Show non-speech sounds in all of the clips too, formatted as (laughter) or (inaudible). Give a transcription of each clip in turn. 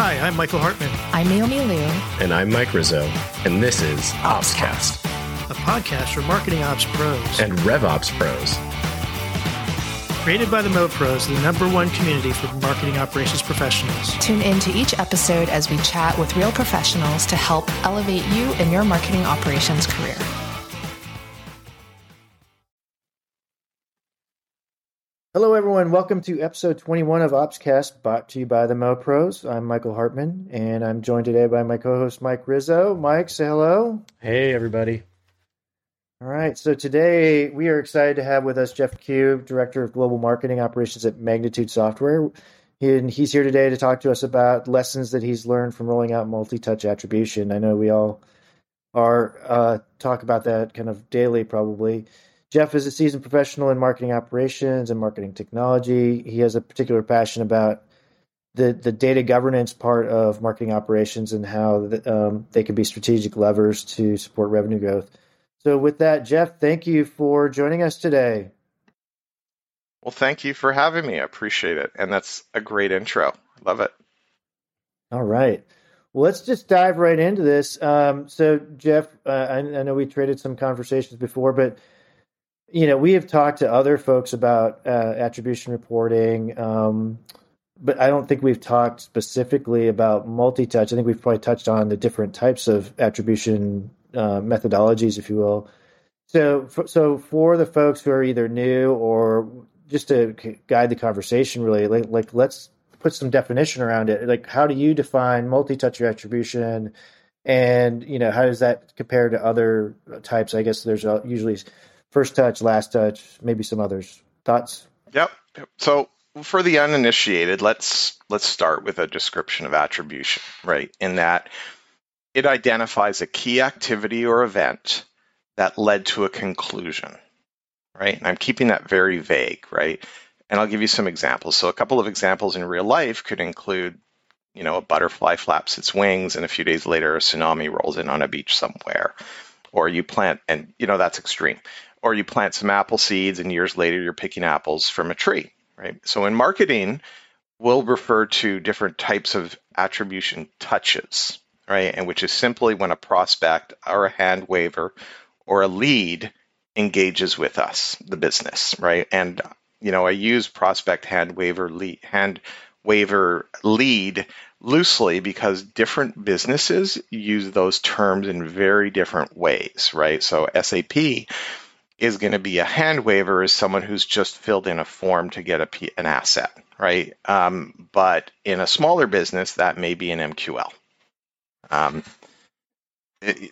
Hi, I'm Michael Hartman, I'm Naomi Liu. And I'm Mike Rizzo, and this is OpsCast a podcast for marketing ops pros and RevOps pros. Created by the Mo Pros, the number one community for marketing operations professionals. Tune into each episode as we chat with real professionals to help elevate you in your marketing operations career. Hello, everyone. Welcome to episode 21 of OpsCast, brought to you by the Mo Pros. I'm Michael Hartman, and I'm joined today by my co-host Mike Rizzo. Mike, say hello. Hey, everybody. All right. So today we are excited to have with us Jeff Kew, Director of Global Marketing Operations at Magnitude Software. And he's here today to talk to us about lessons that he's learned from rolling out multi-touch attribution. I know we all are uh, talk about that kind of daily, probably. Jeff is a seasoned professional in marketing operations and marketing technology. He has a particular passion about the the data governance part of marketing operations and how the, um, they can be strategic levers to support revenue growth. So, with that, Jeff, thank you for joining us today. Well, thank you for having me. I appreciate it. And that's a great intro. I Love it. All right. Well, let's just dive right into this. Um, so, Jeff, uh, I, I, know we traded some conversations before, but you know we have talked to other folks about uh, attribution reporting, um, but I don't think we've talked specifically about multi-touch. I think we've probably touched on the different types of attribution uh, methodologies, if you will. So, for, so for the folks who are either new or just to guide the conversation, really, like, like let's put some definition around it. Like, how do you define multi-touch attribution, and you know, how does that compare to other types? I guess there's usually first touch, last touch, maybe some others. Thoughts? Yep. So for the uninitiated, let's let's start with a description of attribution, right? In that it identifies a key activity or event that led to a conclusion, right? And I'm keeping that very vague, right? And I'll give you some examples. So a couple of examples in real life could include, you know, a butterfly flaps its wings and a few days later a tsunami rolls in on a beach somewhere. Or you plant, and you know, that's extreme. Or you plant some apple seeds and years later you're picking apples from a tree, right? So in marketing, we'll refer to different types of attribution touches, right? And which is simply when a prospect or a hand waiver or a lead engages with us, the business, right? And you know, I use prospect hand waiver lead hand waiver lead loosely because different businesses use those terms in very different ways, right? So SAP is going to be a hand waiver is someone who's just filled in a form to get a, an asset, right? Um, but in a smaller business, that may be an MQL, um,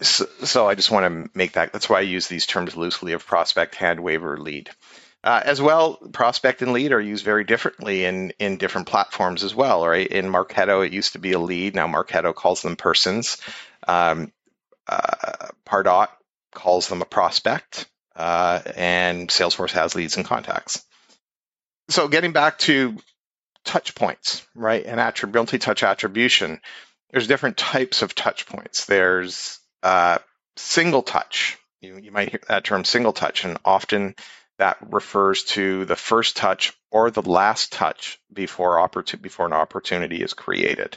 so, so, I just want to make that. That's why I use these terms loosely of prospect, hand, waiver, lead. Uh, as well, prospect and lead are used very differently in in different platforms as well. Right? In Marketo, it used to be a lead. Now Marketo calls them persons. Um, uh, Pardot calls them a prospect, uh, and Salesforce has leads and contacts. So, getting back to touch points, right, and attrib- multi-touch attribution there's different types of touch points. There's uh, single touch. You, you might hear that term single touch, and often that refers to the first touch or the last touch before, opportun- before an opportunity is created.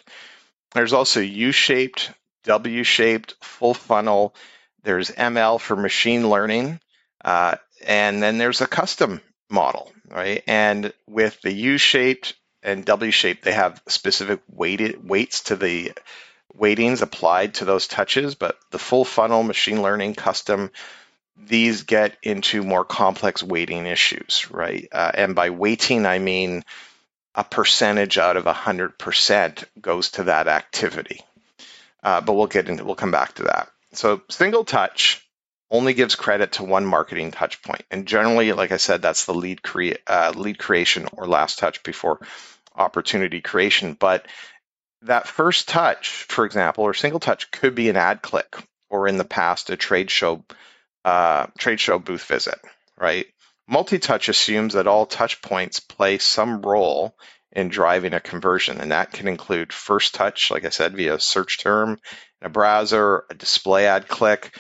There's also U-shaped, W-shaped, full funnel. There's ML for machine learning, uh, and then there's a custom model, right? And with the U-shaped and W shape, they have specific weighted weights to the weightings applied to those touches, but the full funnel machine learning custom, these get into more complex weighting issues, right? Uh, and by weighting, I mean a percentage out of 100% goes to that activity. Uh, but we'll get into, we'll come back to that. So single touch only gives credit to one marketing touch point. And generally, like I said, that's the lead, crea- uh, lead creation or last touch before opportunity creation. But that first touch, for example, or single touch could be an ad click or in the past a trade show uh, trade show booth visit, right? Multi-touch assumes that all touch points play some role in driving a conversion, and that can include first touch, like I said, via search term in a browser, a display ad click,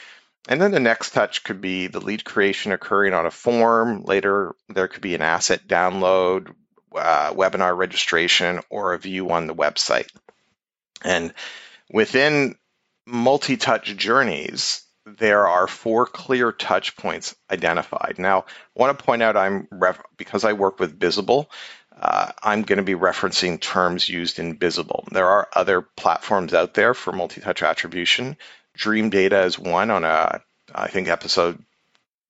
and then the next touch could be the lead creation occurring on a form. Later, there could be an asset download, uh, webinar registration, or a view on the website. And within multi touch journeys, there are four clear touch points identified. Now, I want to point out I'm ref- because I work with Bizible, uh, I'm going to be referencing terms used in Bizible. There are other platforms out there for multi-touch attribution. Dreamdata is one on a, I think episode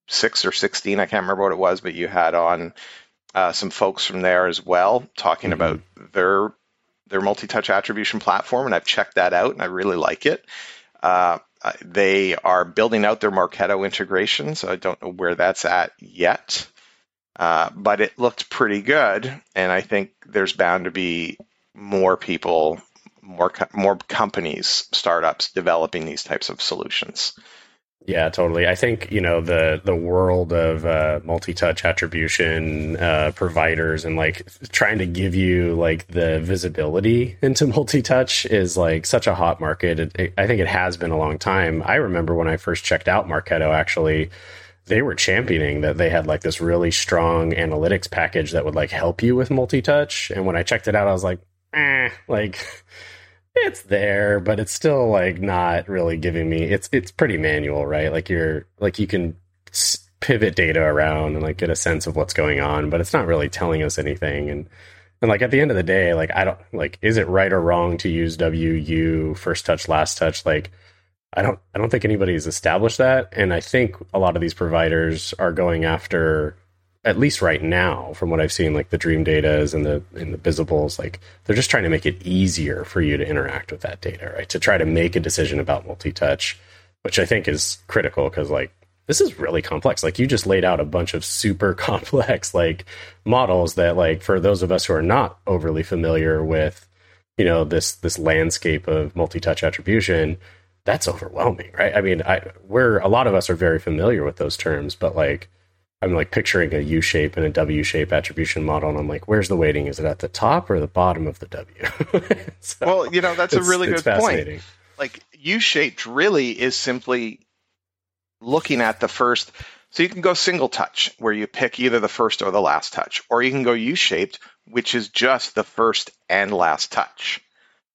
six or 16, I can't remember what it was, but you had on uh, some folks from there as well talking mm-hmm. about their their multi-touch attribution platform, and I've checked that out, and I really like it. Uh, they are building out their Marketo integration, so I don't know where that's at yet. Uh, but it looked pretty good, and I think there's bound to be more people, more more companies, startups developing these types of solutions. Yeah, totally. I think you know the the world of uh, multi-touch attribution uh, providers and like trying to give you like the visibility into (laughs) multi-touch is like such a hot market. It, it, I think it has been a long time. I remember when I first checked out Marketo, actually, they were championing that they had like this really strong analytics package that would like help you with multi-touch. And when I checked it out, I was like, eh, (laughs) like it's there, but it's still like not really giving me. It's it's pretty manual, right? Like you're like you can pivot data around and like get a sense of what's going on, but it's not really telling us anything. And and like at the end of the day, like I don't like is it right or wrong to use WU first touch last touch? Like I don't I don't think anybody's established that, and I think a lot of these providers are going after at least right now, from what I've seen, like the Dreamdatas and the and the Bizibles, like they're just trying to make it easier for you to interact with that data, right? To try to make a decision about multi-touch, which I think is critical because like this is really complex. Like you just laid out a bunch of super (laughs) complex like models that like for those of us who are not overly familiar with, you know, this this landscape of multi-touch attribution, that's overwhelming, right? I mean, I we're a lot of us are very familiar with those terms, but like I'm like picturing a U shape and a W shape attribution model, and I'm like, where's the weighting? Is it at the top or the bottom of the W? (laughs) so well, you know, that's a really good point. Like U shaped really is simply looking at the first. So you can go single touch, where you pick either the first or the last touch, or you can go U shaped, which is just the first and last touch,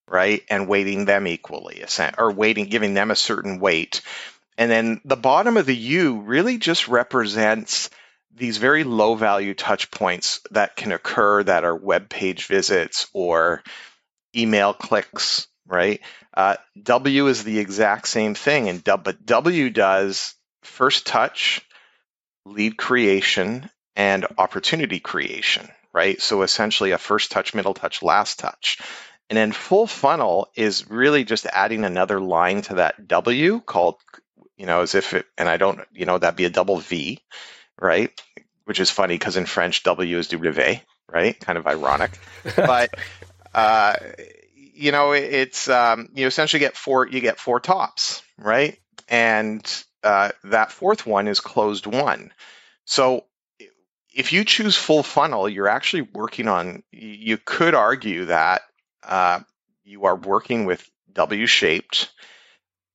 right? And weighting them equally, or weighting, giving them a certain weight and then the bottom of the U really just represents these very low value touch points that can occur that are web page visits or email clicks, right? Uh, w is the exact same thing, and but W does first touch, lead creation, and opportunity creation, right? So essentially a first touch, middle touch, last touch. And then full funnel is really just adding another line to that W called you know, as if it, and I don't, you know, that'd be a double V, right? Which is funny because in French, W is W, right? Kind of ironic. but, (laughs) uh, you know, it's, um, you essentially get four, you get four tops, right? And uh, that fourth one is closed won. So if you choose full funnel, you're actually working on, you could argue that uh, you are working with W shaped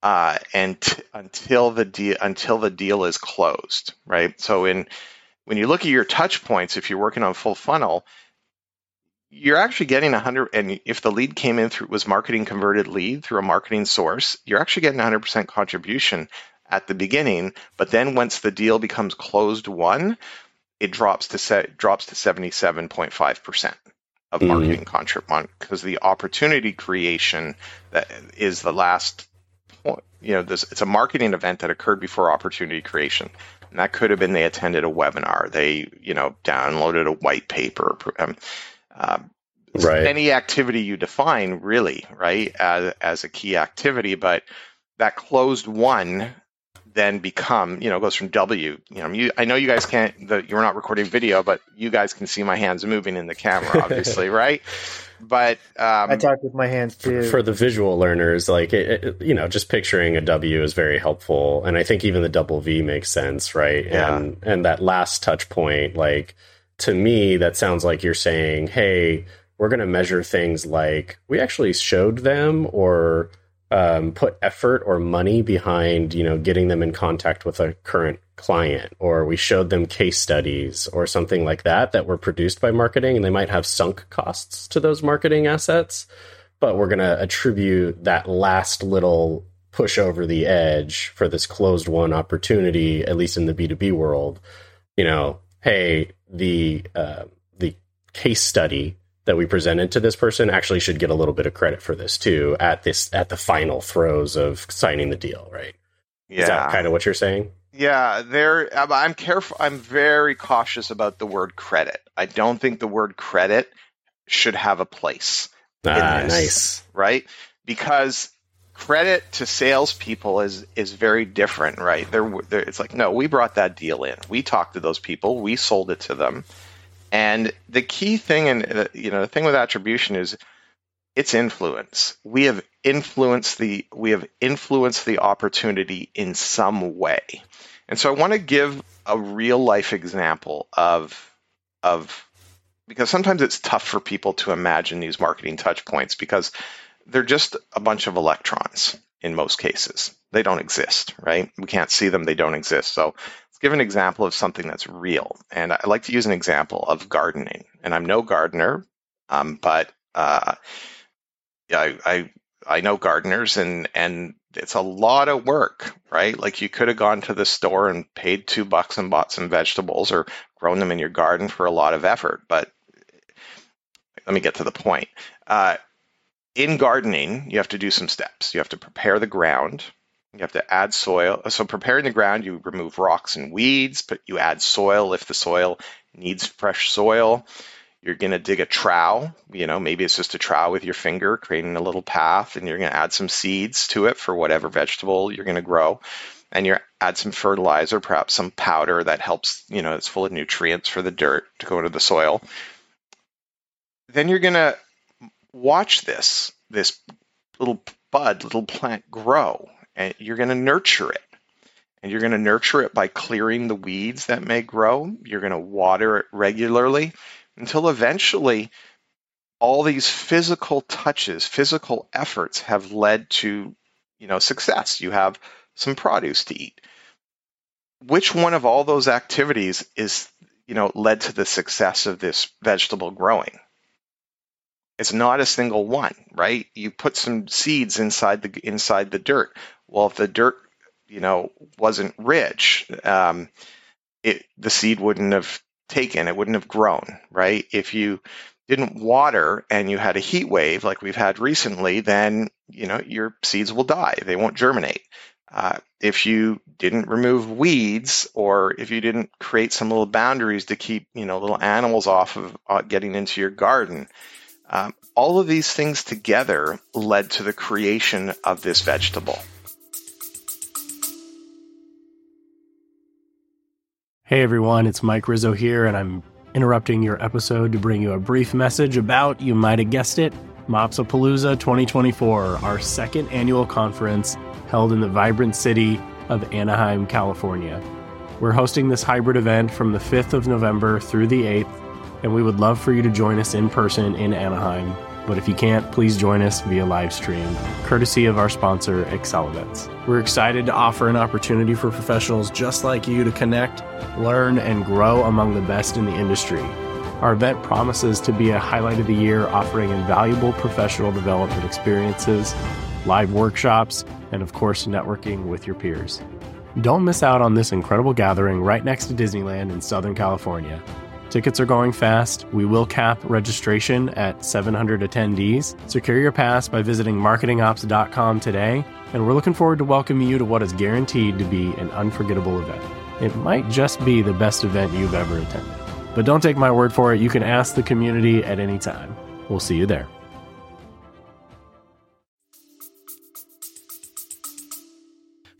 uh, and t- until the deal until the deal is closed, right? So in when you look at your touch points, if you're working on full funnel, you're actually getting 100 and if the lead came in through was marketing converted lead through a marketing source you're actually getting 100% contribution at the beginning but then once the deal becomes closed won it drops to set drops to 77.5% of mm-hmm. marketing contribution because the opportunity creation that is the last you know, this it's a marketing event that occurred before opportunity creation. And that could have been they attended a webinar, they, you know, downloaded a white paper. Um, uh, right. Any activity you define, really, right, as, as a key activity, but that closed won then become, you know, goes from W. You know, you, I know you guys can't, the, you're not recording video, but you guys can see my hands moving in the camera, obviously, (laughs) right? But um, I talk with my hands too. For the visual learners, like it, it, you know, just picturing a W is very helpful, and I think even the double V makes sense, right? Yeah. And and that last touch point, like to me, that sounds like you're saying, hey, we're going to measure things like we actually showed them or um, put effort or money behind, you know, getting them in contact with a current client or we showed them case studies or something like that that were produced by marketing and they might have sunk costs to those marketing assets but we're going to attribute that last little push over the edge for this closed won opportunity, at least in the B2B world. You know, hey, the uh, the case study that we presented to this person actually should get a little bit of credit for this too at this at the final throes of signing the deal, right? Yeah. Is that kind of what you're saying? Yeah, there. I'm careful. I'm very cautious about the word credit. I don't think the word credit should have a place. Ah, this, nice. Right? Because credit to salespeople is is very different, right? They're, it's like, no, we brought that deal in. We talked to those people. We sold it to them. And the key thing, and uh, you know, the thing with attribution is it's influence. We have influenced the we have influenced the opportunity in some way. And so I want to give a real life example of of because sometimes it's tough for people to imagine these marketing touch points because they're just a bunch of electrons in most cases. They don't exist, right? We can't see them, they don't exist. So give an example of something that's real. And I like to use an example of gardening. And I'm no gardener, um, but uh, I, I I know gardeners and and it's a lot of work, right? Like you could have gone to the store and paid two bucks and bought some vegetables or grown them in your garden for a lot of effort. But let me get to the point. Uh, in gardening, you have to do some steps. You have to prepare the ground. You have to add soil. So preparing the ground, you remove rocks and weeds, but you add soil if the soil needs fresh soil. You're going to dig a trowel. You know, maybe it's just a trowel with your finger, creating a little path, and you're going to add some seeds to it for whatever vegetable you're going to grow. And you add some fertilizer, perhaps some powder that helps, you know, it's full of nutrients for the dirt to go into the soil. Then you're going to watch this, this little bud, little plant grow, and you're going to nurture it. And you're going to nurture it by clearing the weeds that may grow. You're going to water it regularly until eventually all these physical touches, physical efforts have led to, you know, success. You have some produce to eat. Which one of all those activities is, you know, led to the success of this vegetable growing? It's not a single one, right? You put some seeds inside the inside the dirt. Well, if the dirt, you know, wasn't rich, um, it the seed wouldn't have taken, it wouldn't have grown, right? If you didn't water and you had a heat wave like we've had recently, then you know your seeds will die. They won't germinate. Uh, if you didn't remove weeds or if you didn't create some little boundaries to keep you know little animals off of uh, getting into your garden, um, all of these things together led to the creation of this vegetable. Hey everyone, it's Mike Rizzo here, and I'm interrupting your episode to bring you a brief message about, you might have guessed it, Mopsapalooza 2024, our second annual conference held in the vibrant city of Anaheim, California. We're hosting this hybrid event from the 5th of November through the 8th, and we would love for you to join us in person in Anaheim. But if you can't, please join us via live stream, courtesy of our sponsor, Excel Events. We're excited to offer an opportunity for professionals just like you to connect, learn, and grow among the best in the industry. Our event promises to be a highlight of the year, offering invaluable professional development experiences, live workshops, and of course, networking with your peers. Don't miss out on this incredible gathering right next to Disneyland in Southern California. Tickets are going fast. We will cap registration at 700 attendees. Secure your pass by visiting marketingops.com today, and we're looking forward to welcoming you to what is guaranteed to be an unforgettable event. It might just be the best event you've ever attended. But don't take my word for it, you can ask the community at any time. We'll see you there.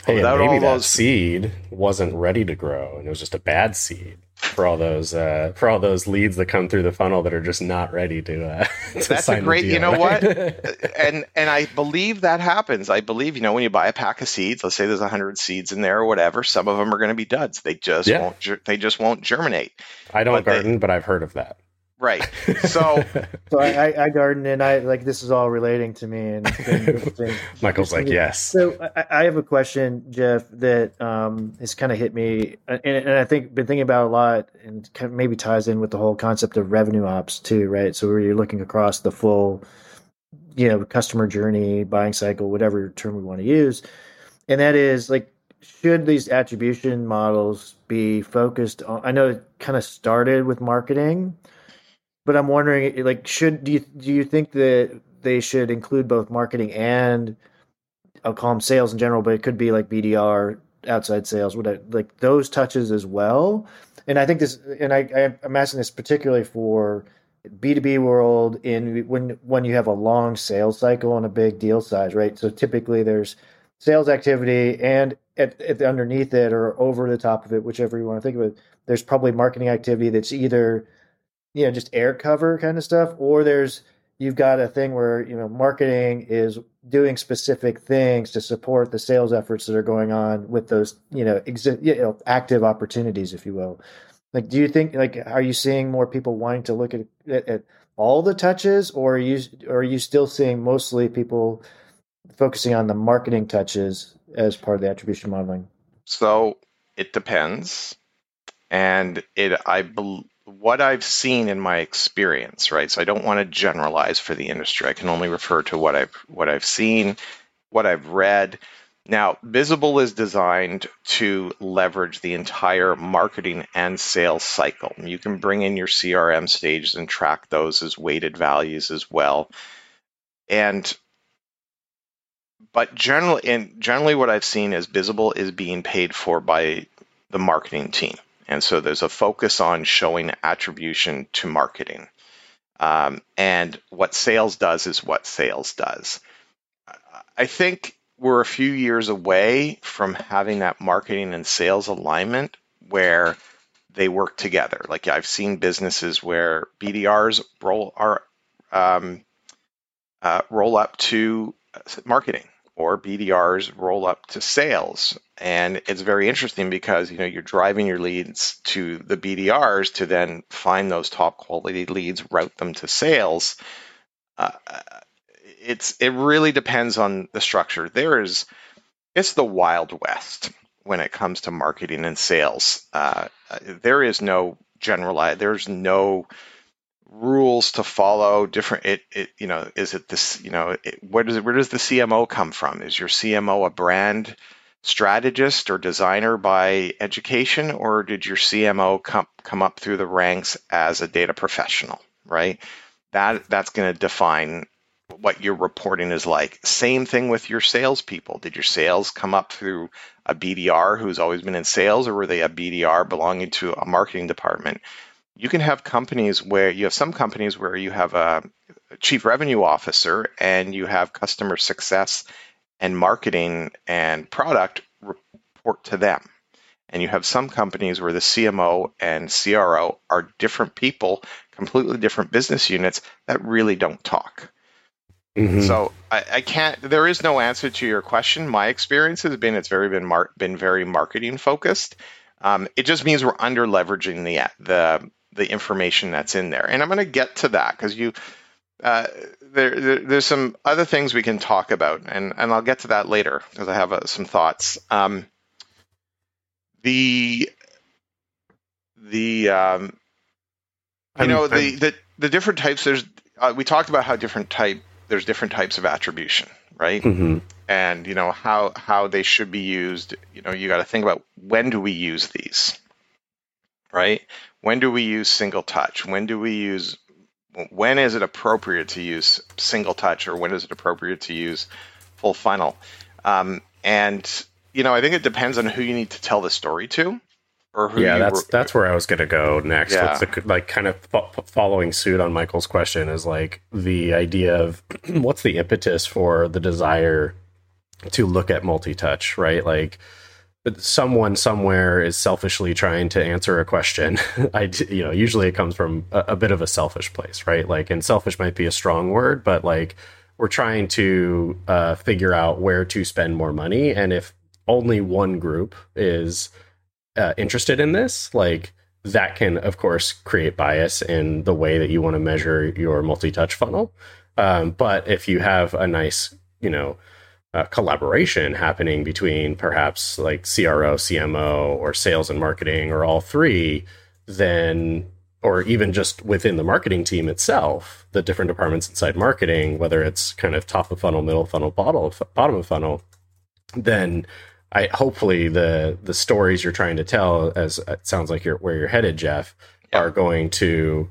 Hey, and Without maybe all that those- seed wasn't ready to grow, and it was just a bad seed for all those uh, for all those leads that come through the funnel that are just not ready to. Uh, (laughs) to That's a great. You know right? what? (laughs) and and I believe that happens. I believe you know when you buy a pack of seeds. Let's say there's hundred seeds in there or whatever. Some of them are going to be duds. They just Yeah. won't. They just won't germinate. I don't but they- garden, but I've heard of that. Right. (laughs) So So I, I, I garden and I like this is all relating to me and (laughs) been, been Michael's like, yes. So I, I have a question, Jeff, that um, has kind of hit me, and, and I think been thinking about a lot, and kind of maybe ties in with the whole concept of revenue ops too, right? So where you're looking across the full you know customer journey, buying cycle, whatever term we want to use, and that is like should these attribution models be focused on? I know it kind of started with marketing, but I'm wondering like should do you do you think that they should include both marketing and I'll call them sales in general, but it could be like BDR, outside sales, would I, like those touches as well. And I think this, and I, I'm asking this particularly for B2B world in when when you have a long sales cycle and a big deal size, right? So typically there's sales activity and at, at underneath it or over the top of it, whichever you want to think of it, there's probably marketing activity that's either you know just air cover kind of stuff, or there's you've got a thing where you know marketing is doing specific things to support the sales efforts that are going on with those you know exi- you know active opportunities if you will. Like do you think like are you seeing more people wanting to look at, at, all the touches or are you or are you still seeing mostly people focusing on the marketing touches as part of the attribution modeling? So it depends. And it i believe what I've seen in my experience, right? So I don't want to generalize for the industry. I can only refer to what I've what I've seen, what I've read. Now, Bizible is designed to leverage the entire marketing and sales cycle. You can bring in your CRM stages and track those as weighted values as well. And but generally, and generally, what I've seen is Bizible is being paid for by the marketing team. And so there's a focus on showing attribution to marketing. Um, and what sales does is what sales does. I think we're a few years away from having that marketing and sales alignment where they work together. Like I've seen businesses where BDRs roll are um, uh, roll up to marketing or BDRs roll up to sales. And it's very interesting because you know you're driving your leads to the BDRs to then find those top quality leads, route them to sales. Uh, it's it really depends on the structure. There is it's the wild west when it comes to marketing and sales. Uh, there is no general. There's no rules to follow different it, it you know is it this you know it, where does where does the cmo come from? Is your cmo a brand strategist or designer by education or did your cmo come come up through the ranks as a data professional right? That that's going to define what your reporting is like. Same thing with your salespeople. Did your sales come up through a bdr who's always been in sales or were they a bdr belonging to a marketing department you can have companies where you have some companies where you have a chief revenue officer and you have customer success and marketing and product report to them. And you have some companies where the CMO and CRO are different people, completely different business units that really don't talk. Mm-hmm. So I, I, can't. There is no answer to your question. My experience has been it's very been mar- been very marketing focused. Um, it just means we're under leveraging the the the information that's in there. And I'm going to get to that because you uh, there, there, there's some other things we can talk about, and and I'll get to that later because I have uh, some thoughts. Um, the the um, you I'm, know the, the the different types. There's uh, we talked about how different type there's different types of attribution, right? Mm-hmm. And you know how how they should be used. You know you got to think about when do we use these, right? When do we use single touch? When do we use when is it appropriate to use single touch or when is it appropriate to use full funnel? Um, and you know, I think it depends on who you need to tell the story to. Or who yeah, that's re- that's where I was going to go next. Yeah. The, like kind of following suit on Michael's question is like the idea of (clears throat) what's the impetus for the desire to look at multi-touch, right? Like someone somewhere is selfishly trying to answer a question. (laughs) I you know usually it comes from a, a, bit of a selfish place right? Like and selfish might be a strong word but like we're trying to uh, figure out where to spend more money. And if only one group is uh, interested in this like that can of course create bias in the way that you want to measure your multi-touch funnel. Um, but if you have a nice you know uh, collaboration happening between perhaps like CRO, CMO, or sales and marketing, or all three, then or even just within the marketing team itself, the different departments inside marketing, whether it's kind of top of funnel, middle funnel, bottom bottom of funnel, then I hopefully the the stories you're trying to tell, as it sounds like you're where you're headed, Jeff, yeah. are going to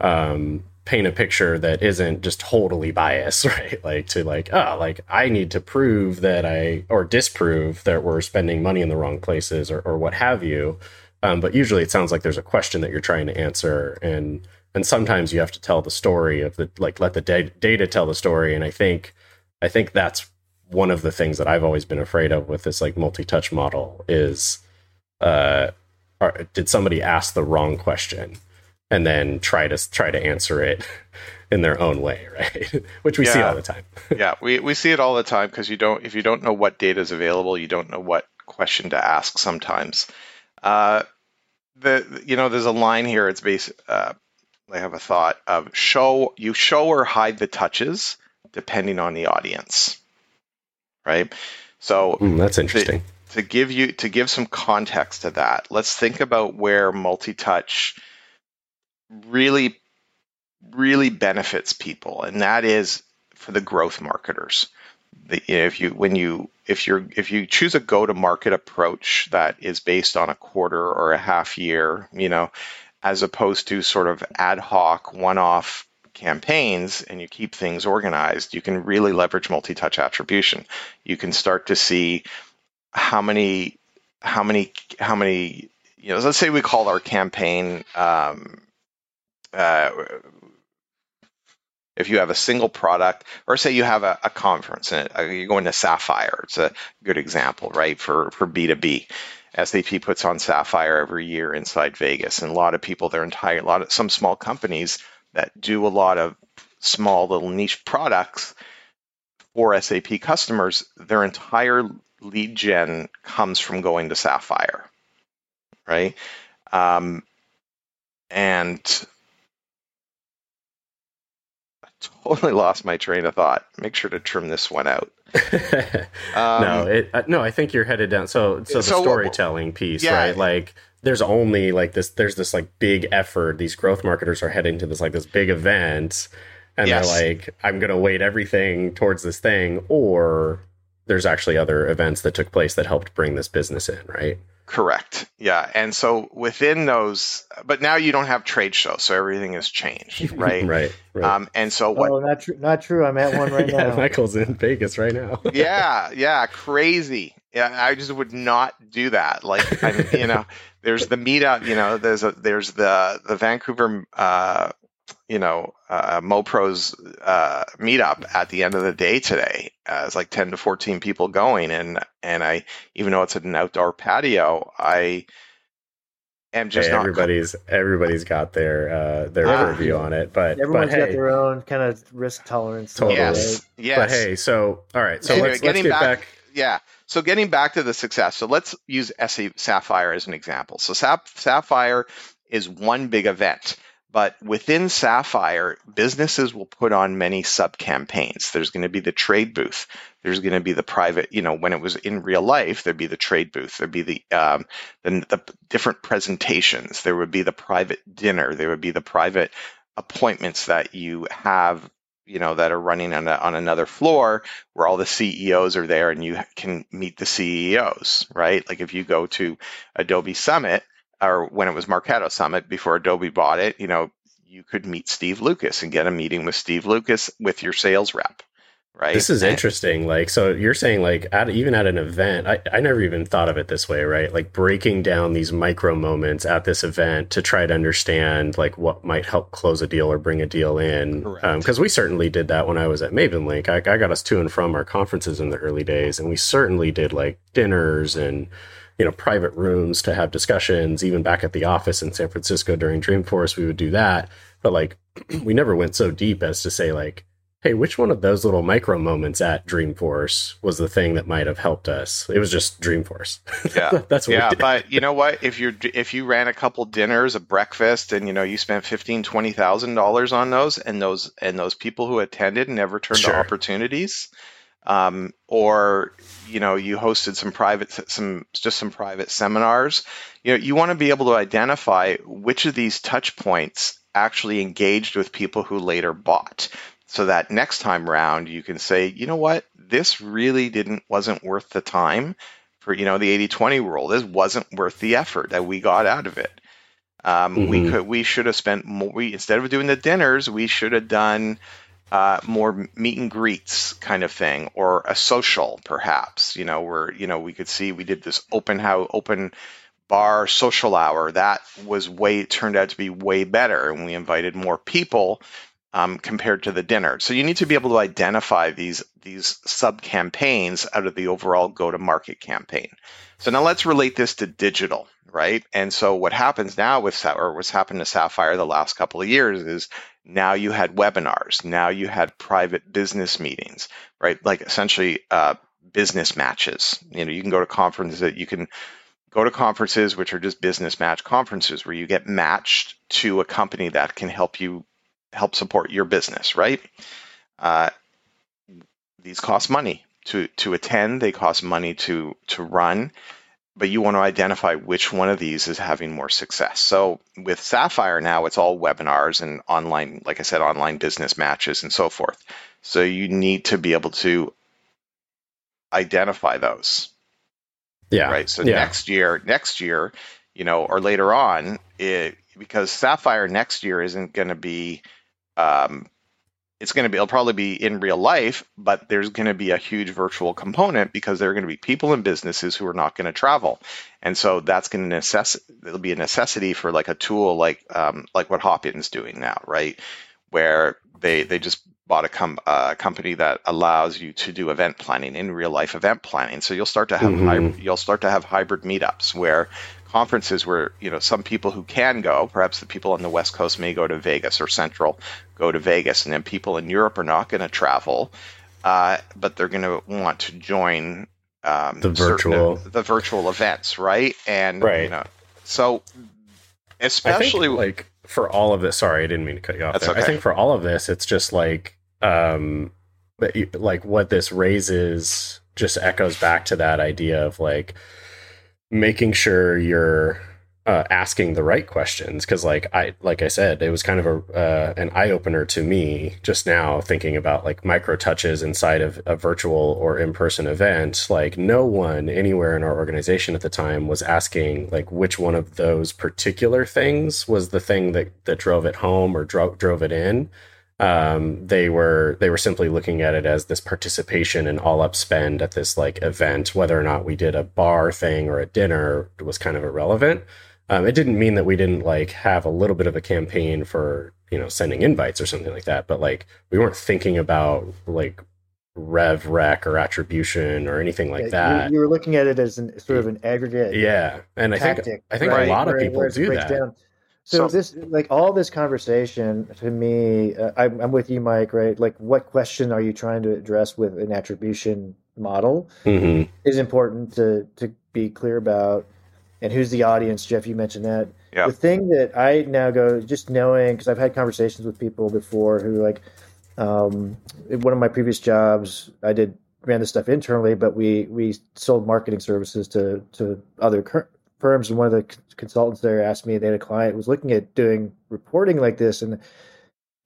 um, paint a picture that isn't just totally biased, (laughs) right? Like to like, oh, like I need to prove that I or disprove that we're spending money in the wrong places or, or what have you. Um, but usually it sounds like there's a question that you're trying to answer and and sometimes you have to tell the story of the like let the da- data tell the story and I think I think that's one of the things that I've always been afraid of with this like multi-touch model is uh are, did somebody ask the wrong question and then try to try to answer it (laughs) in their own way, (laughs) right? Which we yeah. see all the time. (laughs) yeah, we, we see it all the time because you don't if you don't know what data is available, you don't know what question to ask sometimes. Uh, the you know there's a line here. It's based. Uh, I have a thought of show you show or hide the touches depending on the audience, right? So mm, that's interesting. To, to give you to give some context to that, let's think about where multi-touch really really benefits people, and that is for the growth marketers. The, if you when you if you're if you choose a go to market approach that is based on a quarter or a half year, you know, as opposed to sort of ad hoc one off campaigns and you keep things organized, you can really leverage multi-touch attribution. You can start to see how many how many how many you know let's say we call our campaign um, uh, if you have a single product, or say you have a, a conference and uh, you're going to Sapphire, it's a good example, right, for, for B2B. SAP puts on Sapphire every year inside Vegas, and a lot of people, their entire, a lot of some small companies that do a lot of small little niche products for SAP customers, their entire lead gen comes from going to Sapphire, right? Um, and totally lost my train of thought. Make sure to trim this one out. (laughs) um, no, it, uh, no, I think you're headed down. So, so the so, storytelling piece, yeah, right? Like, there's only like this. There's this like big effort. These growth marketers are heading to this like this big event, and yes. they're like, I'm gonna weight everything towards this thing, or there's actually other events that took place that helped bring this business in, right? Correct. Yeah. And so within those, but now you don't have trade shows, so everything has changed, (laughs) right? right. right. Um, and so what? Oh, not true. Not true. I'm at one right (laughs) yeah, now. Michael's in Vegas right now. (laughs) yeah. Yeah. Crazy. Yeah. I just would not do that. Like, I'm, you know, there's the meetup. You know, there's a there's the the Vancouver uh, you know, uh, MoPro's uh, meetup at the end of the day today. Uh, it's like 10 to 14 people going. And, and I, even though it's an outdoor patio, I am just hey, everybody's, everybody's got their, uh, their yeah. purview on it, but everyone's but, got their own kind of risk tolerance. Totally. Yes. Right? Yes. But hey, so, all right. So anyway, let's, let's get back, back. Yeah. So getting back to the success. So let's use SA Sapphire as an example. So Sap, Sapphire is one big event. But within Sapphire, businesses will put on many sub campaigns. There's going to be the trade booth. There's going to be the private, you know, when it was in real life, there'd be the trade booth. There'd be the, um, the, the different presentations. There would be the private dinner. There would be the private appointments that you have you know that are running on, a, on another floor where all the CEOs are there and you can meet the CEOs, right? Like if you go to Adobe Summit, or when it was Marketo Summit before Adobe bought it, you know, you could meet Steve Lucas and get a meeting with Steve Lucas with your sales rep. Right. This is interesting. Like, so you're saying, like, at, even at an event, I, I never even thought of it this way, right? Like, breaking down these micro moments at this event to try to understand, like, what might help close a deal or bring a deal in. Because um, we certainly did that when I was at Mavenlink. I, I got us to and from our conferences in the early days, and we certainly did like dinners and you know private rooms to have discussions even back at the office in san francisco during dreamforce we would do that. But like (clears throat) we never went so deep as to say like hey which one of those little micro moments at dreamforce was the thing that might have helped us? It was just dreamforce. (laughs) Yeah. That's what yeah but you know what? If you're if you ran a couple dinners a breakfast and you know you spent 15 20 thousand dollars on those and those and those people who attended never turned sure. to opportunities um, or you know you hosted some private some just some private seminars. You know you want to be able to identify which of these touch points actually engaged with people who later bought. So that next time round you can say you know what? This really didn't wasn't worth the time for you know the 80-20 rule this wasn't worth the effort that we got out of it. Um, mm-hmm. we could we should have spent more we instead of doing the dinners we should have done uh, more meet and greets kind of thing, or a social perhaps. You know, where you know we could see we did this open how open bar social hour that was way turned out to be way better, and we invited more people um, compared to the dinner. So you need to be able to identify these these sub campaigns out of the overall go to market campaign. So now let's relate this to digital, right? And so what happens now with or what's happened to Sapphire the last couple of years is now you had webinars. Now you had private business meetings, right? Like essentially uh, business matches. You know, you can go to conferences that you can go to conferences which are just business match conferences where you get matched to a company that can help you help support your business, right? Uh, these cost money to to attend. They cost money to to run but you want to identify which one of these is having more success. So with Sapphire now, it's all webinars and online, like I said, online business matches and so forth. So you need to be able to identify those. Yeah. Right. So yeah. next year, next year, you know, or later on, it, because Sapphire next year isn't going to be um, it's going to be it'll probably be in real life but there's going to be a huge virtual component because there are going to be people and businesses who are not going to travel. And so that's going to necess it'll be a necessity for like a tool like um, like what Hopin's doing now right? Where they they just bought a com- uh, company that allows you to do event planning in real life event planning. So you'll start to have mm-hmm. you'll start to have hybrid meetups where conferences where you know some people who can go, perhaps the people on the West Coast may go to Vegas or Central go to Vegas, and then people in Europe are not going to travel, uh, but they're going to want to join um, the virtual certain, the virtual events, right? And right. you know, so especially think, like for all of this. Sorry, I didn't mean to cut you off. There. Okay. I think for all of this, it's just like um, like what this raises just echoes back to that idea of like making sure you're uh, asking the right questions because like i like i said it was kind of a uh, an eye-opener to me just now thinking about like micro touches inside of a virtual or in-person event. Like no one anywhere in our organization at the time was asking like which one of those particular things was the thing that that drove it home or drove drove it in um, they were they were simply looking at it as this participation and all up spend at this like event. Whether or not we did a bar thing or a dinner was kind of irrelevant. Um, it didn't mean that we didn't like have a little bit of a campaign for you know sending invites or something like that. But like we weren't thinking about like rev rec or attribution or anything like yeah, that. You, you, were looking at it as an, sort of an aggregate. Yeah, and tactic, I think I think right? a lot of people do that. Down. So, so, this, like all this conversation, to me, uh, I'm, I'm, with you, Mike. Right? Like, what question are you trying to address with an attribution model? Mm-hmm. Is important to to be clear about, and who's the audience? Jeff, you mentioned that. Yeah. The thing that I now go just knowing because I've had conversations with people before who like, um, one of my previous jobs, I did ran this stuff internally, but we we sold marketing services to to other firms, and one of the consultants there asked me they had a client was looking at doing reporting like this, and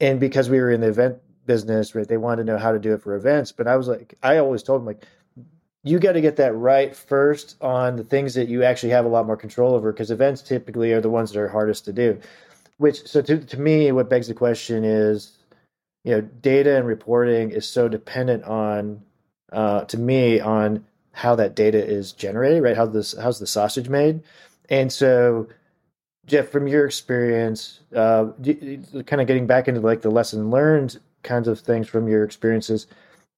and because we were in the event business, right, they wanted to know how to do it for events. But I was like, I always told them like, you got to get that right first on the things that you actually have a lot more control over, because events typically are the ones that are hardest to do. Which so to to me, what begs the question is, you know, data and reporting is so dependent on, uh, to me, on how that data is generated, right? How this how's the sausage made? And so, Jeff, from your experience, uh, kind of getting back into like the lesson learned kinds of things from your experiences,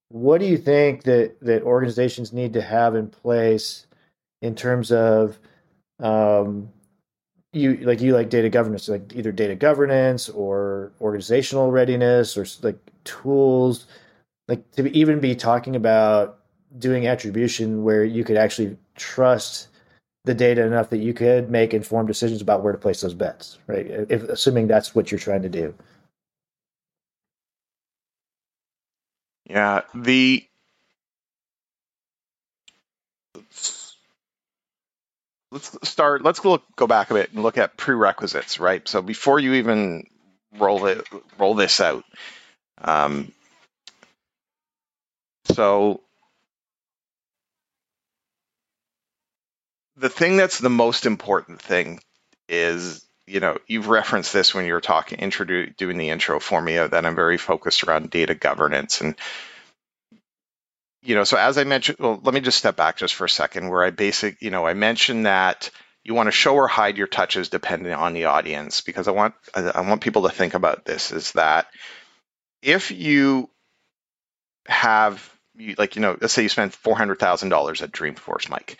what do you think that that organizations need to have in place in terms of um, you like you like data governance, like either data governance or organizational readiness or like tools, like to even be talking about doing attribution where you could actually trust the data enough that you could make informed decisions about where to place those bets, right? If, assuming that's what you're trying to do. Yeah, the let's, start. Let's look, go back a bit and look at prerequisites, right? So before you even roll it, roll this out. Um, so the thing that's the most important thing is you know you've referenced this when you were talking introduce doing the intro for me uh, that i'm very focused around data governance and you know so as i mentioned well let me just step back just for a second where i basic you know i mentioned that you want to show or hide your touches depending on the audience because i want i want people to think about this is that if you have like you know let's say you spend $400000 at dreamforce mike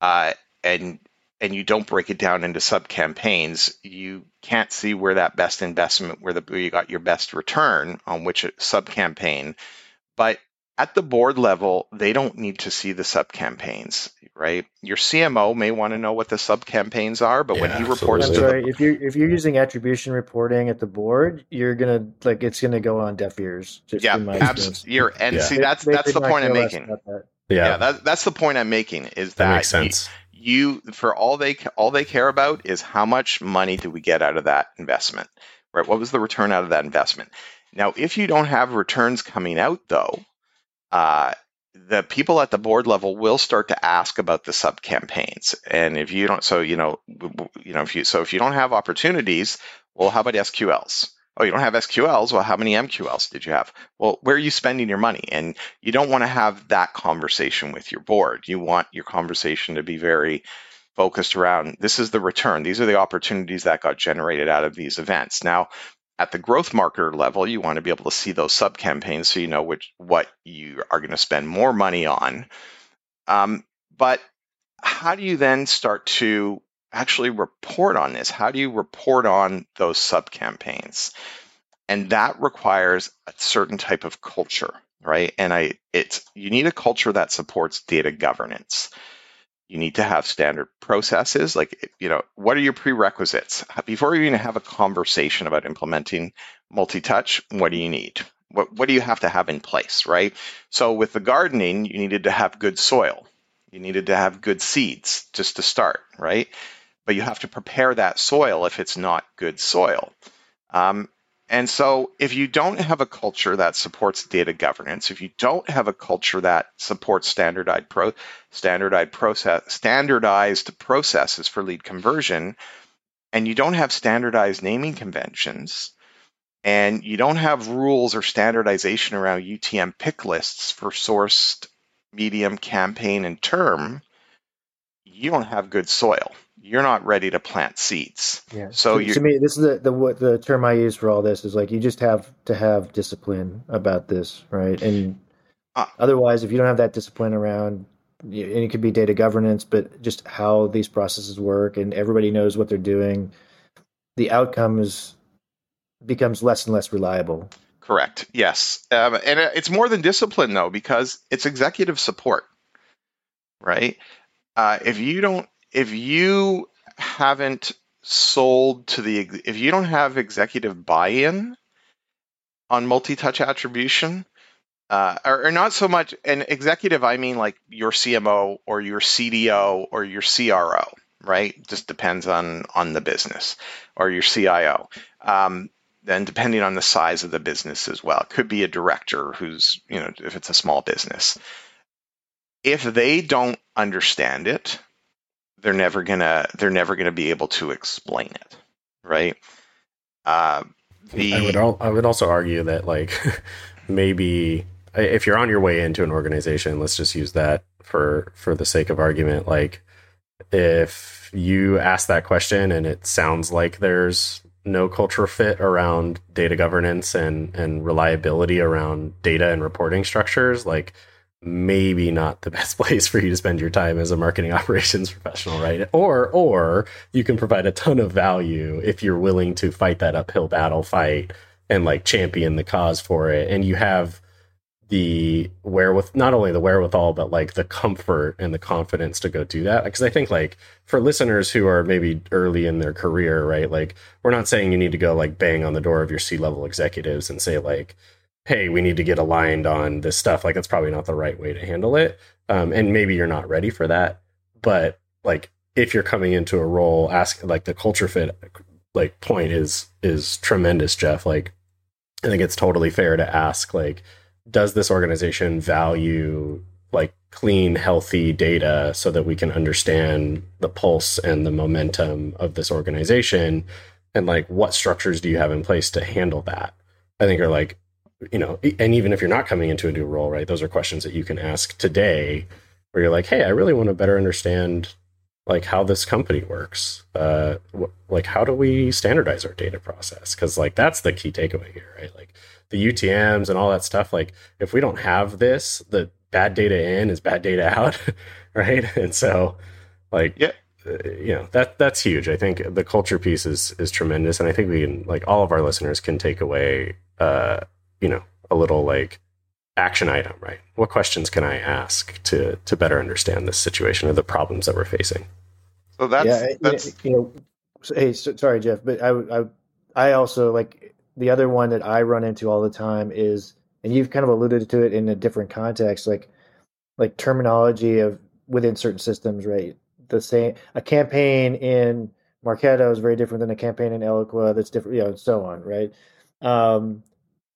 uh, and and you don't break it down into sub campaigns, you can't see where that best investment, where the where you got your best return on which sub campaign. But at the board level, they don't need to see the sub campaigns, right? Your CMO may want to know what the sub campaigns are, but when Yeah, he reports That's to right. the If you if you're using attribution reporting at the board, you're gonna like it's gonna go on deaf ears. Just yeah, in my abs- you're and Yeah. see that's they that's could the point I'm making. that. Yeah, Yeah, that, that's the point I'm making is that that makes sense. you for all they all they care about is how much money do we get out of that investment right? What was the return out of that investment? Now if you don't have returns coming out though uh, the people at the board level will start to ask about the sub campaigns. And if you don't so you know you know if you so if you don't have opportunities well how about sqls oh you don't have sqls well how many mqls did you have well where are you spending your money and you don't want to have that conversation with your board. You want your conversation to be very focused around this is the return. These are the opportunities that got generated out of these events. Now, at the growth marketer level, you want to be able to see those sub campaigns so you know which what you are going to spend more money on. Um, but how do you then start to actually report on this? How do you report on those sub campaigns? And that requires a certain type of culture right? And I it's you need a culture that supports data governance. You need to have standard processes. Like, you know, what are your prerequisites? Before you even have a conversation about implementing multi-touch, what do you need? What what do you have to have in place, right? So with the gardening, you needed to have good soil. You needed to have good seeds just to start, right? But you have to prepare that soil if it's not good soil. Um, and so, if you don't have a culture that supports data governance, if you don't have a culture that supports standardized pro, standardized process, standardized processes for lead conversion, and you don't have standardized naming conventions, and you don't have rules or standardization around UTM pick lists for sourced, medium, campaign, and term, you don't have good soil. You're not ready to plant seeds. Yeah. So to, to me, this is the the what the term I use for all this is like you just have to have discipline about this, right? And Uh, otherwise, if you don't have that discipline around, and it could be data governance, but just how these processes work, and everybody knows what they're doing, the outcome is becomes less and less reliable. Correct. Yes. Um, and it's more than discipline, though, because it's executive support, right? Uh, if you don't, if you haven't sold to the, if you don't have executive buy-in on multi-touch attribution, uh, or, or not so much, an executive, I mean like your CMO or your CDO or your CRO, right? Just depends on on the business or your CIO. Um, then depending on the size of the business as well. It could be a director who's, you know, if it's a small business. If they don't understand it, they're never gonna they're never gonna be able to explain it, right? Uh, the I would al- I would also argue that like (laughs) maybe if you're on your way into an organization, let's just use that for for the sake of argument. Like if you ask that question and it sounds like there's no cultural fit around data governance and and reliability around data and reporting structures, like maybe not the (laughs) best place for you to spend your time as a marketing (laughs) operations professional, right? Or or you can provide a ton of value if you're willing to fight that uphill battle fight and like champion the cause for it and you have the wherewith not only the wherewithal but like the comfort and the confidence to go do that because i think like for listeners who are maybe early in their career right like we're not saying you need to go like bang on the door of your c level executives and say like hey we need to get aligned on this stuff like that's probably not the right way to handle it. Um, and maybe you're not ready for that but like if you're coming into a role, ask like the culture fit like point is is tremendous, Jeff. Like I think it's totally fair to ask like does this organization value like clean healthy data so that we can understand the pulse and the momentum of this organization? And like what structures do you have in place to handle that? I think are like you know and even if you're not coming into a new role right those are questions that you can ask today where you're like hey i really want to better understand like how this company works uh wh- like how do we standardize our data process? Because like that's the key takeaway here right? Like the utms and all that stuff like if we don't have this the bad data in is bad data (laughs) out right? And so like Yeah. uh, you know that that's huge. I think the culture piece is is tremendous and i think we can like all of our listeners can take away uh you know a little like action item right what questions can i ask to to better understand this situation or the problems that we're facing So that's yeah, that's you know. Hey, so, sorry, Jeff, but I, I, I also like the other one that I run into all the time is, and you've kind of alluded to it in a different context, like, like terminology of within certain systems, right? The same, a campaign in Marketo is very different than a campaign in Eloqua. That's different, you know, and so on, right? Um,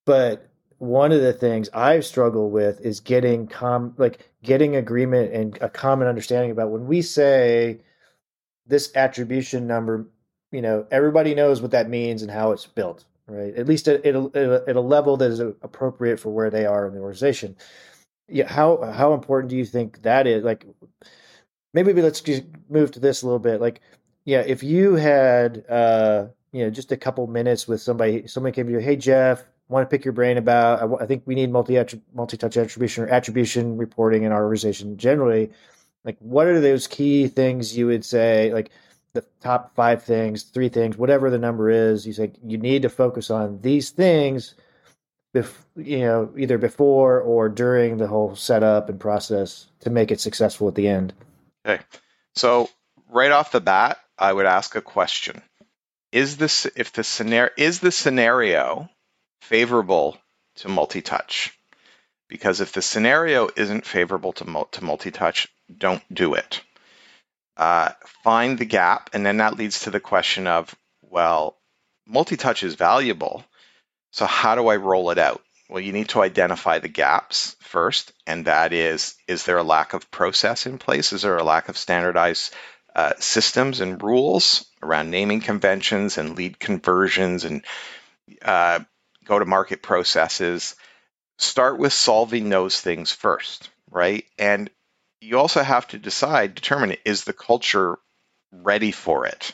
but one of the things I've struggled with is getting com like getting agreement and a common understanding about when we say this attribution number, you know, everybody knows what that means and how it's built, right? At least at, at, a, at a level that is appropriate for where they are in the organization. Yeah, how how important do you think that is? Like, maybe let's just move to this a little bit. Like, yeah, if you had, uh, you know, just a couple minutes with somebody, somebody came to you, hey Jeff, want to pick your brain about. I, think we need multi multi touch attribution or attribution reporting in our organization generally. Like, what are those key things you would say? Like the top five things, three things, whatever the number is. You say you need to focus on these things. Bef- you know, either before or during the whole setup and process to make it successful at the end. Okay. So right off the bat, I would ask a question. Is this if the scenario is the scenario favorable to multi-touch? Because if the scenario isn't favorable to, to multi-touch, don't do it. Uh, find the gap, and then that leads to the question of, well, multi-touch is valuable, so how do I roll it out? Well, you need to identify the gaps first, and that is is there a lack of process in place? Is there a lack of standardized uh, systems and rules around naming conventions and lead conversions and uh, go to market processes? Start with solving those things first, right? And you also have to decide, determine is the culture ready for it?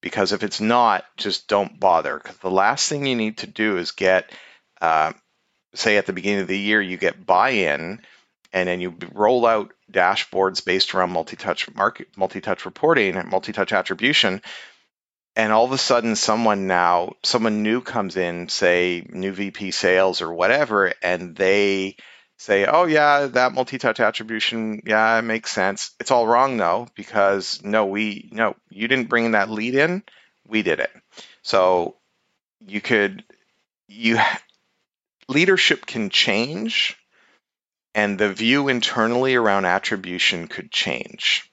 Because if it's not, just don't bother. Because the last thing you need to do is get uh, say at the beginning of the year you get buy-in and then you roll out dashboards based around multi-touch market multi-touch reporting and multi-touch attribution and all of a sudden someone now someone new comes in say new vp sales or whatever and they say oh yeah that multi-touch attribution yeah it makes sense. It's all wrong though because no we no you didn't bring that lead in we did it. So you could you leadership can change and the view internally around attribution could change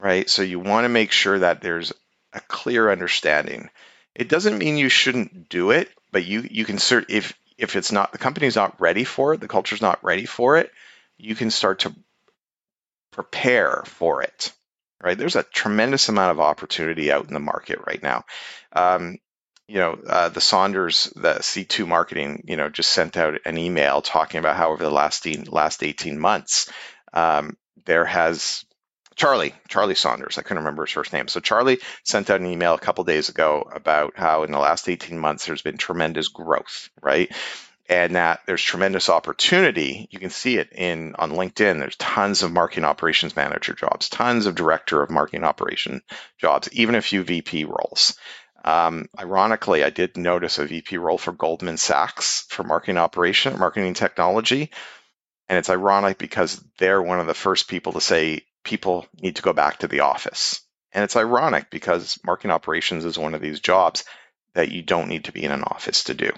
right? So you want to make sure that there's a clear understanding. It doesn't mean you shouldn't do it but you you can cert if if it's not the company's not ready for it the culture's not ready for it you can start to prepare for it right? There's a tremendous amount of opportunity out in the market right now. Um, you know, uh, the Saunders, the CS2 marketing, you know, just sent out an email talking about how over the last last 18 months, um, there has Charlie, Charlie Saunders, I couldn't remember his first name. So Charlie sent out an email a couple days ago about how in the last 18 months there's been tremendous growth, right? And that there's tremendous opportunity. You can see it in on LinkedIn. There's tons of marketing operations manager jobs, tons of director of marketing operation jobs, even a few VP roles. Um, ironically, I did notice a VP role for Goldman Sachs for marketing operation, marketing technology. And it's ironic because they're one of the first people to say people need to go back to the office. And it's ironic because marketing operations is one of these jobs that you don't need to be in an office to do.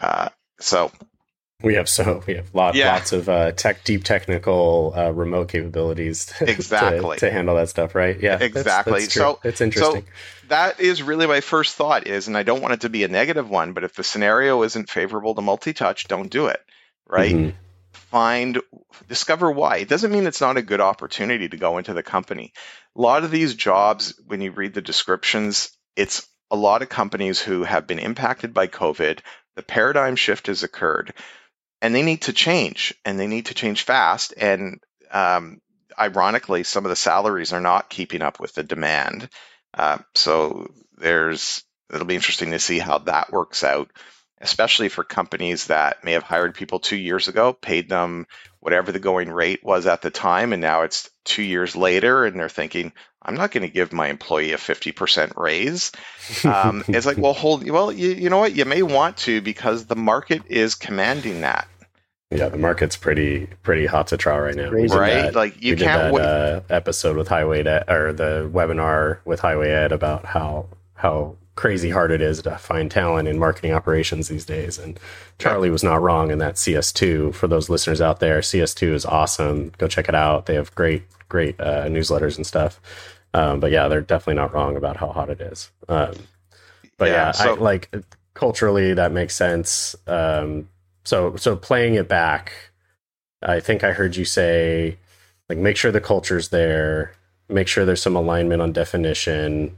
Uh, so We have so we have lot, Yeah. lots of uh, tech, deep technical uh, remote capabilities (laughs) to, Exactly. to, to handle that stuff, right? Yeah, Exactly. That's, true. So- it's interesting. that is really my first thought is, and I don't want it to be a negative one, but if the scenario isn't favorable to multi-touch, don't do it. Right? Mhm. Find, discover why. It doesn't mean it's not a good opportunity to go into the company. A lot of these jobs, when you read the descriptions, it's a lot of companies who have been impacted by COVID. The paradigm shift has occurred, and they need to change, and they need to change fast. And um, ironically, some of the salaries are not keeping up with the demand. Uh, so there's it'll be interesting to see how that works out, especially for companies that may have hired people two years ago, paid them whatever the going rate was at the time, and now it's two years later, and they're thinking, I'm not going to give my employee a 50% raise. Um, (laughs) it's like, well, hold, well, you, you know what? You may want to because the market is commanding that, yeah, the market's pretty pretty hot to trot right now. We Crazy. did right? that- like you can't that wait. uh, episode with Highway Ed, or the webinar with Highway Ed about how how crazy hard it is to find talent in marketing operations these days. And Charlie was not wrong in that CS2. For those listeners out there, CS2 is awesome. Go check it out. They have great great uh, newsletters and stuff. Um, but yeah, they're definitely not wrong about how hot it is. Um, but Yeah, yeah, so- I, like culturally that makes sense. Um, so so playing it back, I think I heard you say like make sure the culture's there, make sure there's some alignment on definition,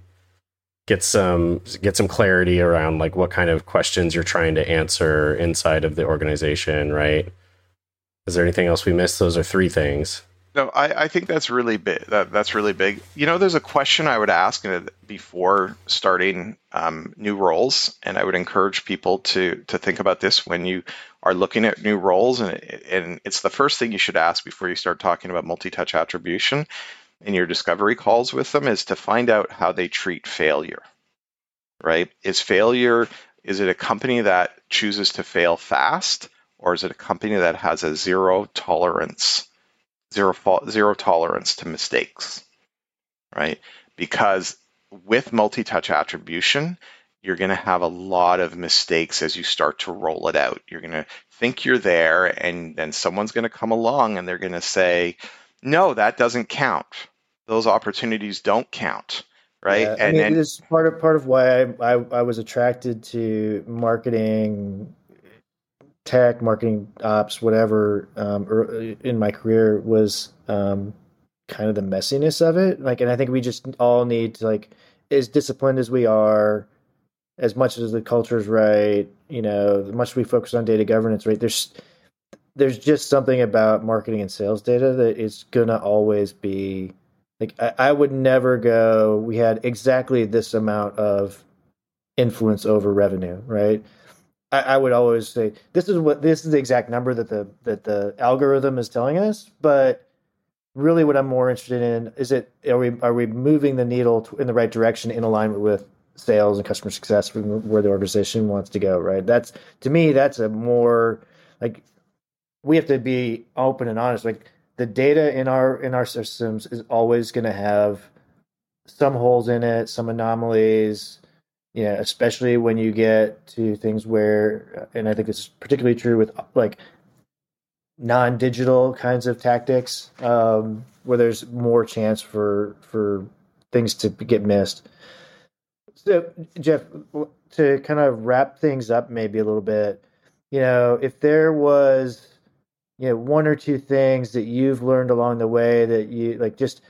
get some get some clarity around like what kind of questions you're trying to answer inside of the organization, right? Is there anything else we missed? Those are three things. No, I, I think that's really big. That, that's really big. You know, there's a question I would ask before starting um, new roles, and I would encourage people to to think about this when you are looking at new roles, and and it's the first thing you should ask before you start talking about multi-touch attribution in your discovery calls with them is to find out how they treat failure. Right? Is failure is it a company that chooses to fail fast, or is it a company that has a zero tolerance? zero zero tolerance to mistakes, right? Because with multi-touch attribution, you're going to have a lot of mistakes as you start to roll it out. You're going to think you're there, and then someone's going to come along and they're going to say, "No, that doesn't count. Those opportunities don't count." Right? Yeah, I mean, then this is part of part of why I, I I was attracted to marketing, tech, marketing ops, whatever. Um, ear- in my career was um, kind of the messiness of it. Like, and I think we just all need to like, as disciplined as we are, as much as the culture is right, you know, much we focus on data governance, right? There's there's just something about marketing and sales data that is gonna always be like I, I would never go we had exactly this amount of influence over revenue right? I, I would always say this is what this is the exact number that the that the algorithm is telling us but really what i'm more interested in is it are we are we moving the needle in the right direction in alignment with sales and customer success where the organization wants to go right? That's to me that's a more like we have to be open and honest like the data in our in our systems is always going to have some holes in it, some anomalies. Yeah, especially when you get to things where, and I think it's particularly true with like non-digital kinds of tactics, um, where there's more chance for for things to get missed. So, Jeff, to kind of wrap things up, maybe a little bit, you know, if there was you know one or two things that you've learned along the way that you like just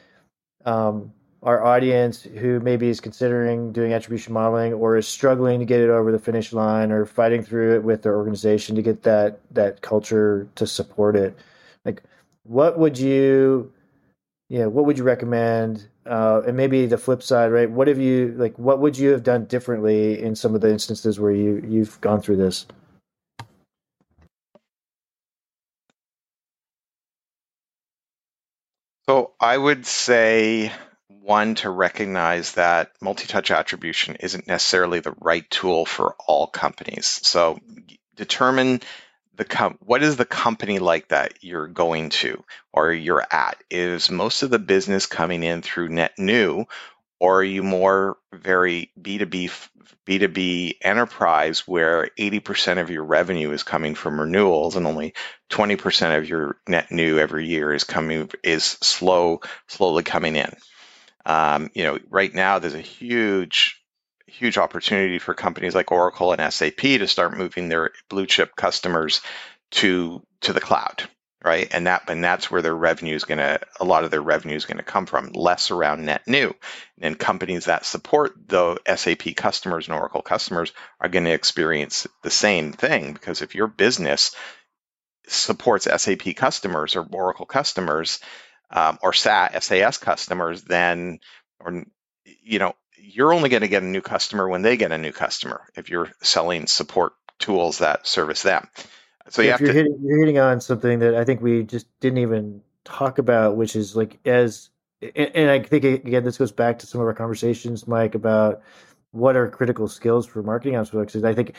um, our audience who maybe is considering doing attribution modeling or is struggling to get it over the finish line or fighting through it with their organization to get that that culture to support it like what would you know what would you recommend uh, and maybe the flip side right? What have you like what would you have done differently in some of the instances where you you've gone through this So I would say one to recognize that multi-touch attribution isn't necessarily the right tool for all companies. So determine the com- what is the company like that you're going to or you're at is most of the business coming in through net new Or are you more very B2B, B2B enterprise where 80% of your revenue is coming from renewals and only 20% of your net new every year is coming, is slow, slowly coming in? Um, you know, right now there's a huge, huge opportunity for companies like Oracle and SAP to start moving their blue chip customers to to the cloud right? And that and that's where their revenue is going to a lot of their revenue is going to come from, less around net new. And companies that support the SAP customers and Oracle customers are going to experience the same thing because if your business supports SAP customers or Oracle customers um, or SAS, SAS customers, then or you know you're only going to get a new customer when they get a new customer if you're selling support tools that service them. So you if you're to hitting, you're hitting on something that I think we just didn't even talk about, which is like as, and, and I think again this goes back to some of our conversations, Mike, about what are critical skills for marketing ops folks. I think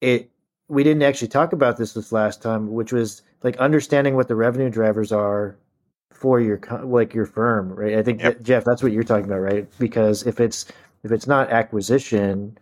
it we didn't actually talk about this this last time, which was like understanding what the revenue drivers are for your like your firm, right? I think Yep. that, Jeff, that's what you're talking about, right? Because if it's if it's not acquisition,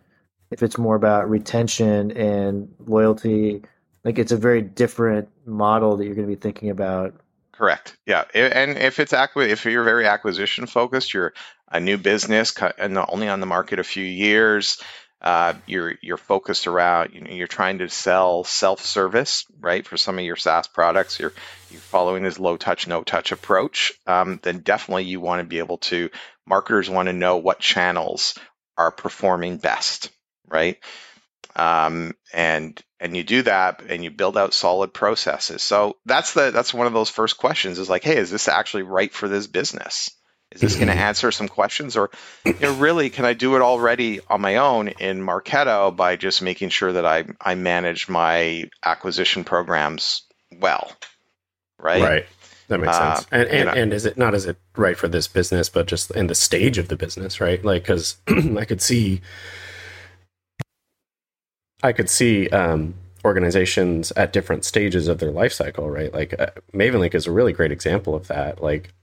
if it's more about retention and loyalty, like it's a very different model that you're going to be thinking about. Correct. Yeah, and if it's if you're very acquisition focused, you're a new business and only on the market a few years. Uh, you're you're focused around you're trying to sell self service right for some of your SaaS products. You're you're following this low touch no touch approach. Um, then definitely you want to be able to marketers want to know what channels are performing best, right? Um, and and you do that and you build out solid processes so that's the that's one of those first questions is like hey is this actually right for this business is this going to answer some questions or you know really can i do it already on my own in marketo by just making sure that i i manage my acquisition programs well right Right. That makes Uh, sense. And you and, know. and is it not is it right for this business, but just in the stage of the business, right? Like, because (clears throat) I could see, I could see um, organizations at different stages of their life cycle, right? Like, uh, MavenLink is a really great example of that. Like,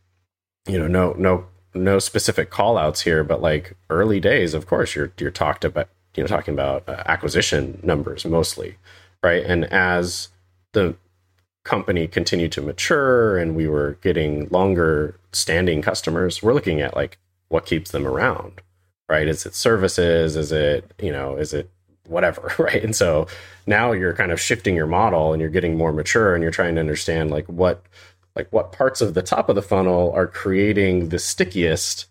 you know, no no no specific call outs here, but like early days, of course, you're you're talked about, you know, talking about uh, acquisition numbers mostly, right? And as the company continued to mature and we were getting longer standing customers, we're looking at like what keeps them around, right? Is it services? Is it, you know, is it whatever, (laughs) right? And so now you're kind of shifting your model and you're getting more mature and you're trying to understand like what like what parts of the top of the funnel are creating the stickiest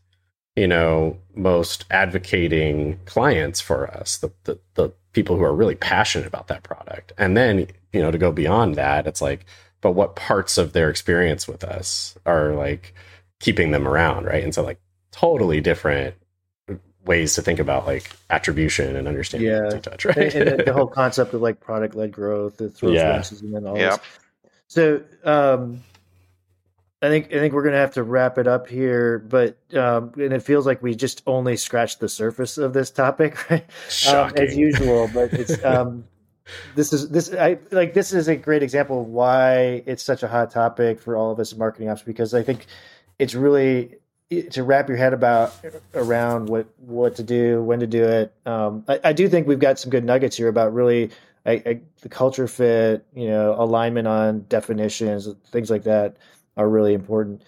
you know most advocating clients for us the, the the people who are really passionate about that product and then you know to go beyond that it's like but what parts of their experience with us are like keeping them around right and so like totally different ways to think about like attribution and understanding Yeah. multi-touch right and, and the, the whole (laughs) concept of like product led growth, the throw Yeah. and then all Yep. this. So, um, I think I think we're gonna have to wrap it up here, but um, and it feels like we just only scratched the surface of this topic, (laughs) right? Um, as usual. But it's (laughs) um, this is this I like this is a great example of why it's such a hot topic for all of us in marketing ops because I think it's really to wrap your head about around what what to do, when to do it. Um, I, I do think we've got some good nuggets here about really I, I, the culture fit, you know, alignment on definitions, things like that are really important.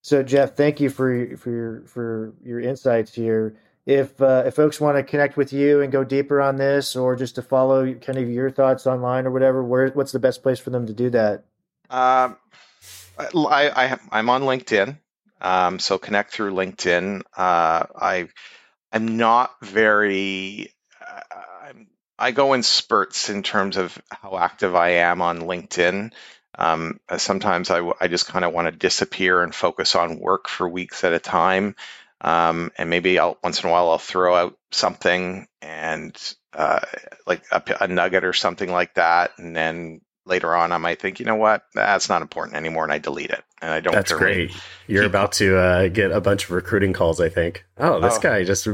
So, Jeff, thank you for for your for your insights here. If uh, if folks want to connect with you and go deeper on this, or just to follow kind of your thoughts online or whatever, where what's the best place for them to do that? Um, I, I I'm on LinkedIn, um, so connect through LinkedIn. Uh, I I'm not very. Uh, I'm, I go in spurts in terms of how active I am on LinkedIn. Um, uh, sometimes I, I just kind of want to disappear and focus on work for weeks at a time. Um, and maybe I'll once in a while I'll throw out something and uh, like a nugget or something like that, and then later on I might think, you know what, that's not important anymore, and I delete it, and I don't. That's great. You're keep- about to uh, get a bunch of recruiting calls, I think. Oh, this Oh. guy just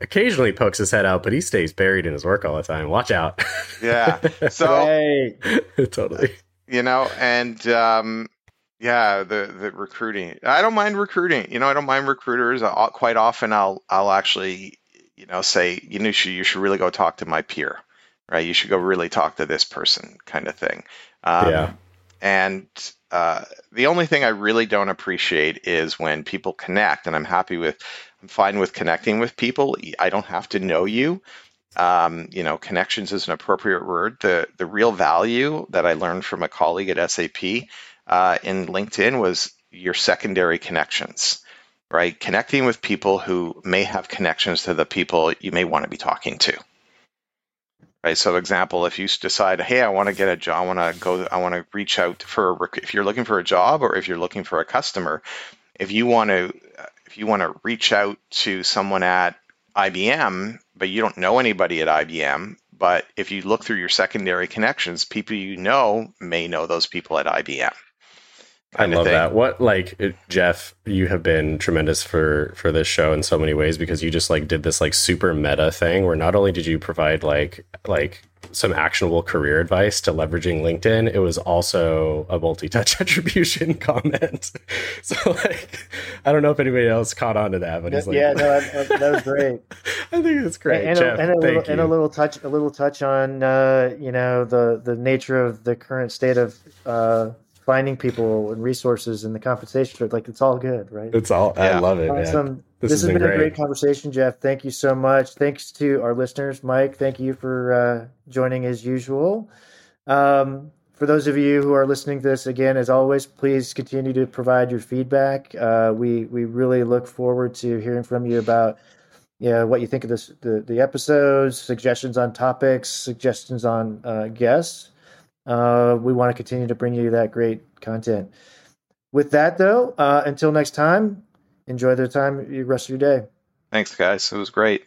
occasionally pokes his head out, but he stays buried in his work all the time. Watch out. Yeah. (laughs) So (laughs) totally. you know, and um, Yeah, the the recruiting. I don't mind recruiting. You know, I don't mind recruiters. I'll, quite often, I'll I'll actually, you know, say, you know, you should really go talk to my peer, right? You should go really talk to this person, kind of thing. Um, yeah. And uh, the only thing I really don't appreciate is when people connect, and I'm happy with, I'm fine with connecting with people. I don't have to know you. Um, you know, connections is an appropriate word. The the real value that I learned from a colleague at SAP uh, in LinkedIn was your secondary connections, right? Connecting with people who may have connections to the people you may want to be talking to. Right. So, example, if you decide, hey, I want to get a job, I want to go, I want to reach out for a, if you're looking for a job or if you're looking for a customer, if you want to, if you want to reach out to someone at IBM, but you don't know anybody at IBM, but if you look through your secondary connections, people you know may know those people at IBM. I love that. What like Jeff, you have been tremendous for for this show in so many ways because you just like did this like super meta thing where not only did you provide like like some actionable career advice to leveraging LinkedIn, it was also a multi-touch (laughs) attribution comment. (laughs) so like I don't know if anybody else caught on to that, but he's like, yeah, no, that was (laughs) great. I think it's great, and, Jeff, a, and, a little, and, a, little, touch, a little touch on uh, you know the the nature of the current state of uh, finding people and resources and the compensation like it's all good right? It's all yeah. i love it awesome. this, this has been, been great. a great. conversation jeff. Thank you so much. Thanks to our listeners mike. Thank you for uh, joining as usual. Um, for those of you who are listening to this again as always please continue to provide your feedback. Uh, we we really look forward to hearing from you about yeah, what you think of this, the, the episodes, suggestions on topics, suggestions on uh, guests uh, we want to continue to bring you that great content. With that, though, uh, until next time, enjoy the time, the rest of your day. Thanks, guys. It was great.